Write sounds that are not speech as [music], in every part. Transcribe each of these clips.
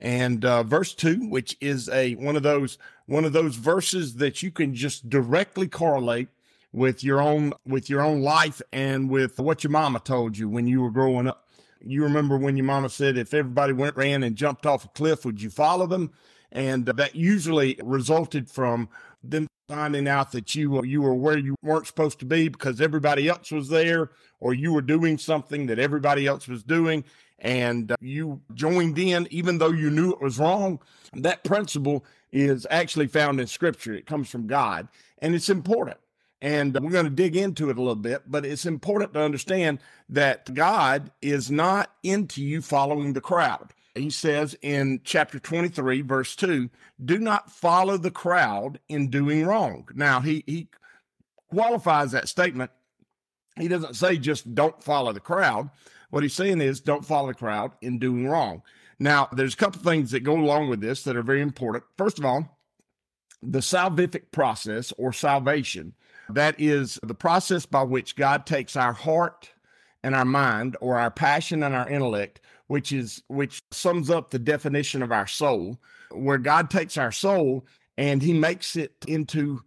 and uh, verse 2, which is a one of those one of those verses that you can just directly correlate with your own with your own life and with what your mama told you when you were growing up. You remember when your mama said if everybody went ran and jumped off a cliff, would you follow them? and that usually resulted from them finding out that you you were where you weren't supposed to be because everybody else was there or you were doing something that everybody else was doing and uh, you joined in even though you knew it was wrong that principle is actually found in scripture it comes from god and it's important and we're going to dig into it a little bit but it's important to understand that god is not into you following the crowd he says in chapter 23, verse 2, do not follow the crowd in doing wrong. Now, he, he qualifies that statement. He doesn't say just don't follow the crowd. What he's saying is don't follow the crowd in doing wrong. Now, there's a couple things that go along with this that are very important. First of all, the salvific process or salvation, that is the process by which God takes our heart and our mind or our passion and our intellect which is which sums up the definition of our soul, where God takes our soul and he makes it into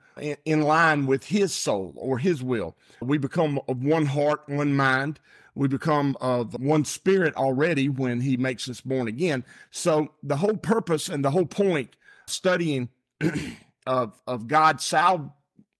in line with his soul or his will. We become of one heart, one mind. We become of one spirit already when he makes us born again. So the whole purpose and the whole point studying [clears throat] of of God sal-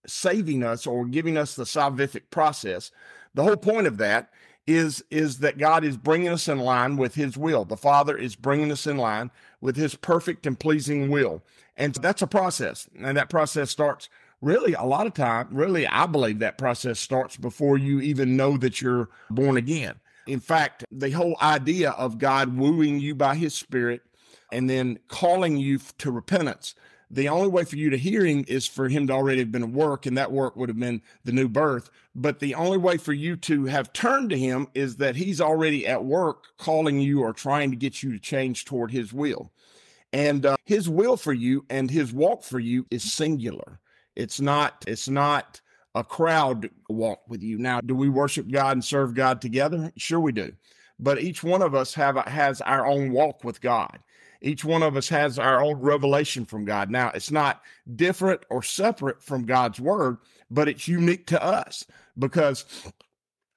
saving us or giving us the salvific process, the whole point of that is is that God is bringing us in line with his will. The Father is bringing us in line with his perfect and pleasing will. And that's a process. And that process starts really a lot of time, really I believe that process starts before you even know that you're born again. In fact, the whole idea of God wooing you by his spirit and then calling you to repentance the only way for you to hear him is for him to already have been at work, and that work would have been the new birth. But the only way for you to have turned to him is that he's already at work calling you or trying to get you to change toward his will. And uh, his will for you and his walk for you is singular. It's not, it's not a crowd walk with you. Now, do we worship God and serve God together? Sure we do. But each one of us have has our own walk with God. Each one of us has our own revelation from God. Now, it's not different or separate from God's word, but it's unique to us because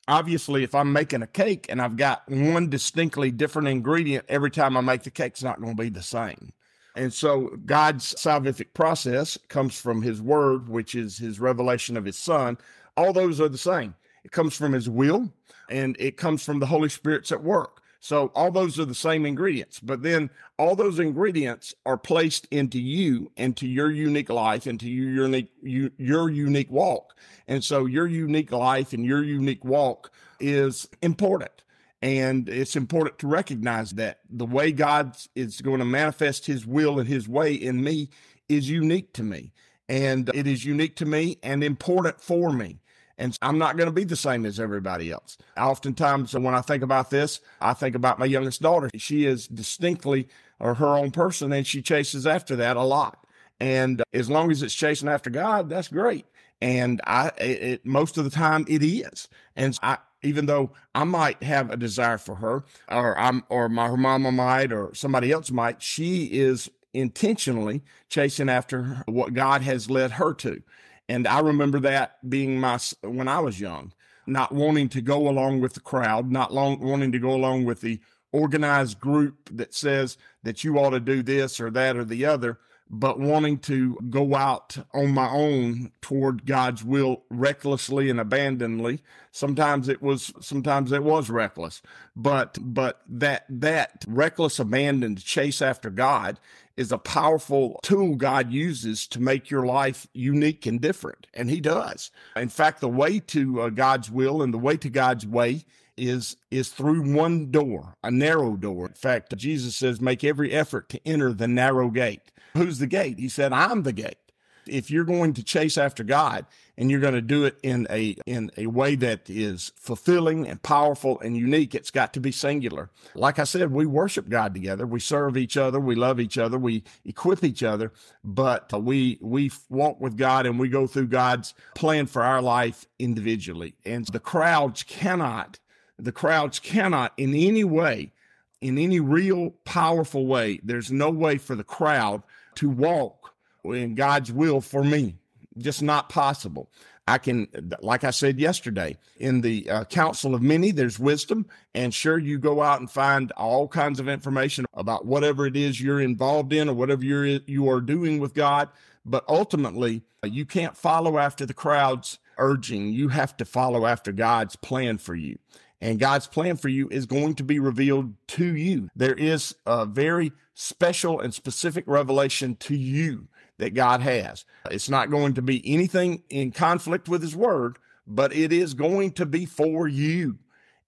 obviously if I'm making a cake and I've got one distinctly different ingredient every time I make the cake, it's not going to be the same. And so God's salvific process comes from his word, which is his revelation of his son. All those are the same. It comes from his will and it comes from the Holy Spirit's at work. So all those are the same ingredients, but then all those ingredients are placed into you, into your unique life, into your unique you, your unique walk. And so your unique life and your unique walk is important. And it's important to recognize that the way God is going to manifest his will and his way in me is unique to me. And it is unique to me and important for me. And I'm not going to be the same as everybody else. Oftentimes, when I think about this, I think about my youngest daughter. She is distinctly uh, her own person, and she chases after that a lot. And uh, as long as it's chasing after God, that's great. And I, it, most of the time, it is. And I, even though I might have a desire for her, or I'm, or my her mama might, or somebody else might, she is intentionally chasing after what God has led her to. And I remember that being my, when I was young, not wanting to go along with the crowd, not long, wanting to go along with the organized group that says that you ought to do this or that or the other, but wanting to go out on my own toward God's will recklessly and abandonedly. Sometimes it was, sometimes it was reckless, but, but that, that reckless abandon to chase after God is a powerful tool God uses to make your life unique and different. And He does. In fact, the way to uh, God's will and the way to God's way is is through one door, a narrow door. In fact, Jesus says, "Make every effort to enter the narrow gate." Who's the gate? He said, "I'm the gate." If you're going to chase after God and you're going to do it in a in a way that is fulfilling and powerful and unique, it's got to be singular. Like I said, we worship God together, we serve each other, we love each other, we equip each other, but we we walk with God and we go through God's plan for our life individually. And the crowds cannot the crowds cannot in any way, in any real powerful way, there's no way for the crowd to walk in God's will for me. Just not possible. I can, like I said yesterday, in the uh, counsel of many, there's wisdom. And sure, you go out and find all kinds of information about whatever it is you're involved in or whatever you're, you are doing with God. But ultimately, you can't follow after the crowd's urging. You have to follow after God's plan for you and God's plan for you is going to be revealed to you. There is a very special and specific revelation to you that God has. It's not going to be anything in conflict with His Word, but it is going to be for you.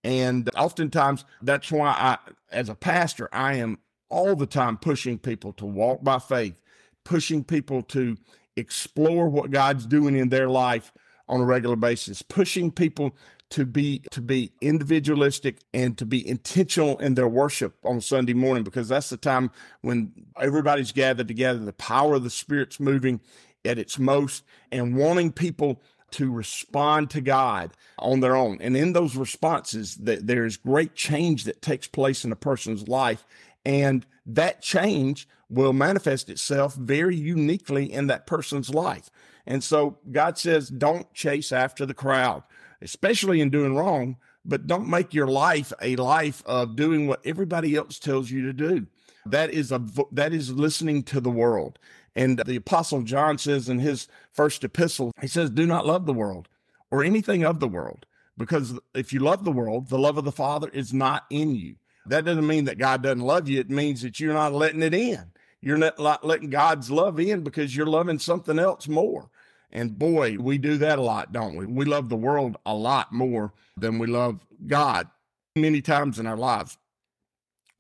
And oftentimes, that's why I, as a pastor, I am all the time pushing people to walk by faith, pushing people to explore what God's doing in their life on a regular basis, pushing people to be to be individualistic and to be intentional in their worship on Sunday morning because that's the time when everybody's gathered together the power of the spirit's moving at its most and wanting people to respond to God on their own. And in those responses that there's great change that takes place in a person's life and that change will manifest itself very uniquely in that person's life and so God says don't chase after the crowd especially in doing wrong, but don't make your life a life of doing what everybody else tells you to do. That is a that is listening to the world. And the apostle John says in his first epistle, he says, "Do not love the world or anything of the world, because if you love the world, the love of the Father is not in you." That doesn't mean that God doesn't love you. It means that you're not letting it in. You're not letting God's love in because you're loving something else more. And boy, we do that a lot, don't we? We love the world a lot more than we love God many times in our lives.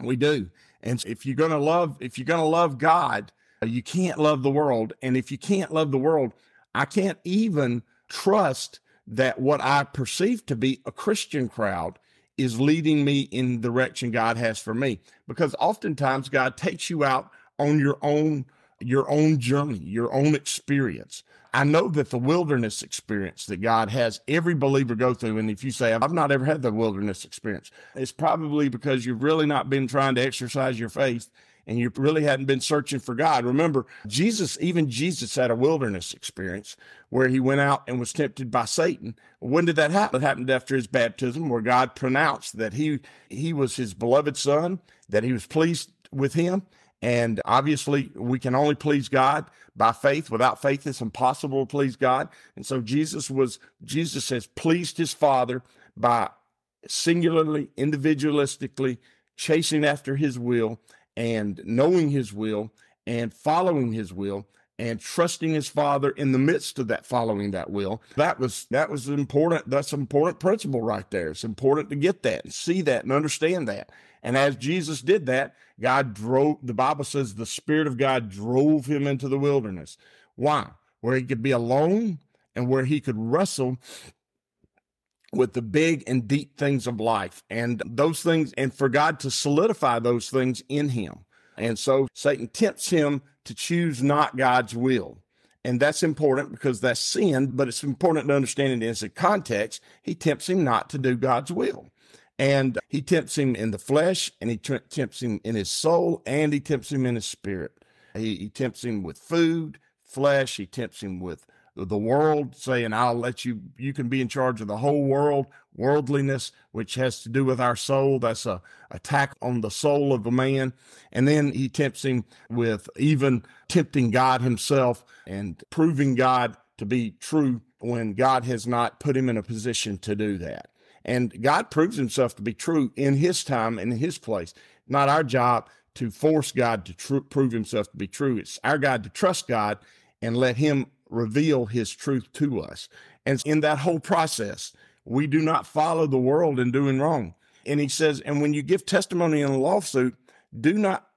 We do. And if you're going to love, if you're going to love God, you can't love the world. And if you can't love the world, I can't even trust that what I perceive to be a Christian crowd is leading me in the direction God has for me. Because oftentimes God takes you out on your own, your own journey, your own experience. I know that the wilderness experience that God has every believer go through, and if you say, I've not ever had the wilderness experience, it's probably because you've really not been trying to exercise your faith and you really hadn't been searching for God. Remember, Jesus, even Jesus had a wilderness experience where he went out and was tempted by Satan. When did that happen? It happened after his baptism, where God pronounced that he he was his beloved son, that he was pleased with him, and obviously, we can only please God by faith. Without faith, it's impossible to please God. And so Jesus was, Jesus has pleased his Father by singularly, individualistically chasing after his will and knowing his will and following his will and trusting his father in the midst of that following that will. That was that was important. That's an important principle right there. It's important to get that and see that and understand that. And as jesus did that god drove the bible says the spirit of god drove him into the wilderness. Why? Where he could be alone and where he could wrestle with the big and deep things of life and those things and for god to solidify those things in him. And so Satan tempts him to choose not God's will. And that's important because that's sin, but it's important to understand it as a context. He tempts him not to do God's will. And he tempts him in the flesh, and he tempts him in his soul, and he tempts him in his spirit. He, he tempts him with food, flesh. He tempts him with the world, saying, I'll let you, you can be in charge of the whole world, worldliness, which has to do with our soul. That's a attack on the soul of a man. And then he tempts him with even tempting God himself and proving God to be true when God has not put him in a position to do that. And God proves himself to be true in his time and in his place. Not our job to force God to tr- prove himself to be true. It's our God to trust God and let him reveal his truth to us. And in that whole process, we do not follow the world in doing wrong. And he says, and when you give testimony in a lawsuit, do not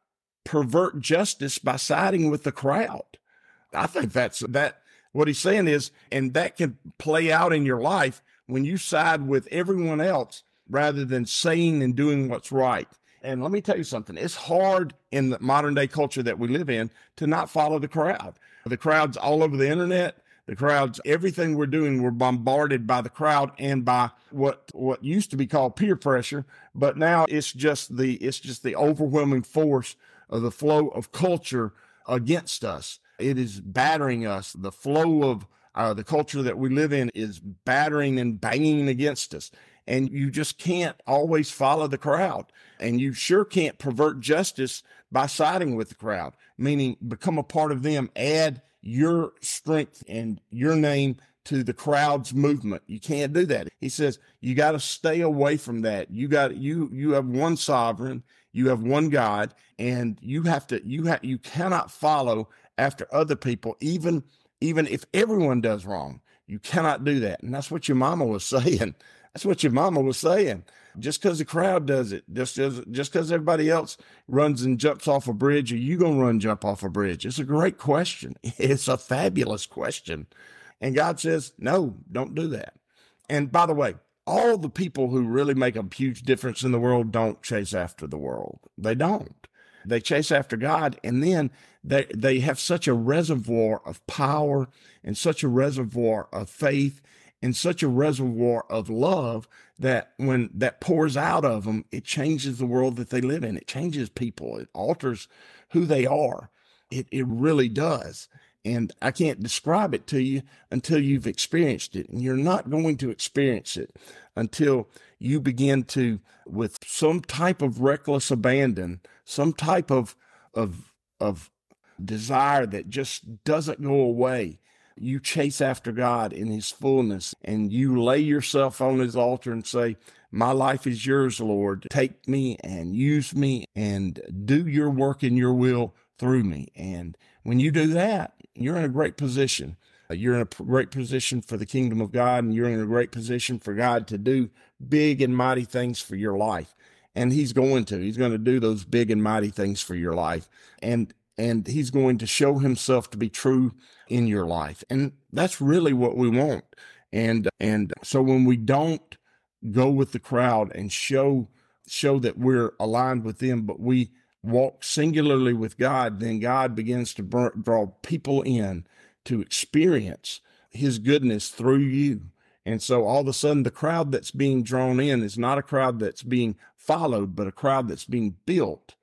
pervert justice by siding with the crowd. I think that's that. What he's saying is, and that can play out in your life when you side with everyone else rather than saying and doing what's right. And let me tell you something, it's hard in the modern day culture that we live in to not follow the crowd. The crowd's all over the internet. The crowds, everything we're doing, we're bombarded by the crowd and by what what used to be called peer pressure, but now it's just the it's just the overwhelming force of the flow of culture against us. It is battering us. The flow of uh, the culture that we live in is battering and banging against us. And you just can't always follow the crowd. And you sure can't pervert justice by siding with the crowd, meaning become a part of them, add your strength and your name to the crowd's movement. You can't do that. He says you got to stay away from that. You got you you have one sovereign, you have one God, and you have to you have you cannot follow after other people even even if everyone does wrong. You cannot do that. And that's what your mama was [laughs] saying. That's what your mama was saying. Just because the crowd does it, just just because everybody else runs and jumps off a bridge, are you to run jump off a bridge? It's a great question. [laughs] It's a fabulous question. And God says, no, don't do that. And by the way, all the people who really make a huge difference in the world don't chase after the world. They don't. They chase after God, and then they they have such a reservoir of power and such a reservoir of faith and such a reservoir of love that when that pours out of them, it changes the world that they live in. It changes people. It alters who they are. It it really does. And I can't describe it to you until you've experienced it. And you're not going to experience it until you begin to, with some type of reckless abandon, some type of, of, of desire that just doesn't go away. You chase after God in his fullness and you lay yourself on his altar and say, my life is yours, Lord. Take me and use me and do your work in your will through me. And when you do that, you're in a great position. You're in a great position for the kingdom of God, and you're in a great position for God to do big and mighty things for your life. And He's going to. He's going to do those big and mighty things for your life. And and He's going to show Himself to be true in your life. And that's really what we want. And and so when we don't go with the crowd and show show that we're aligned with them, but we walk singularly with God, then God begins to draw people in to experience his goodness through you. And so all of a sudden, the crowd that's being drawn in is not a crowd that's being followed, but a crowd that's being built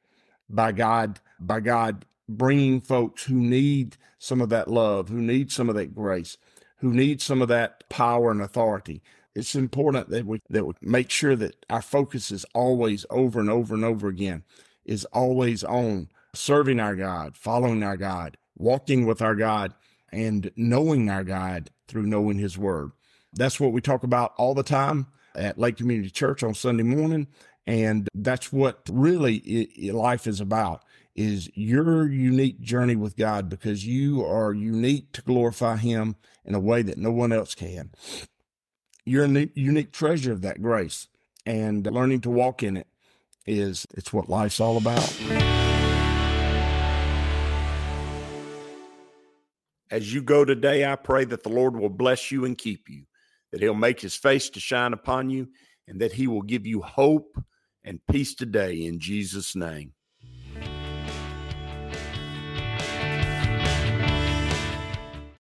by God, by God bringing folks who need some of that love, who need some of that grace, who need some of that power and authority. It's important that we, that we make sure that our focus is always over and over and over again is always on serving our God, following our God, walking with our God, and knowing our God through knowing His Word. That's what we talk about all the time at Lake Community Church on Sunday morning. And that's what really life is about is your unique journey with God because you are unique to glorify him in a way that no one else can. You're a unique treasure of that grace and learning to walk in it is it's what life's all about. As you go today, I pray that the Lord will bless you and keep you, that he'll make his face to shine upon you, and that he will give you hope and peace today in Jesus' name.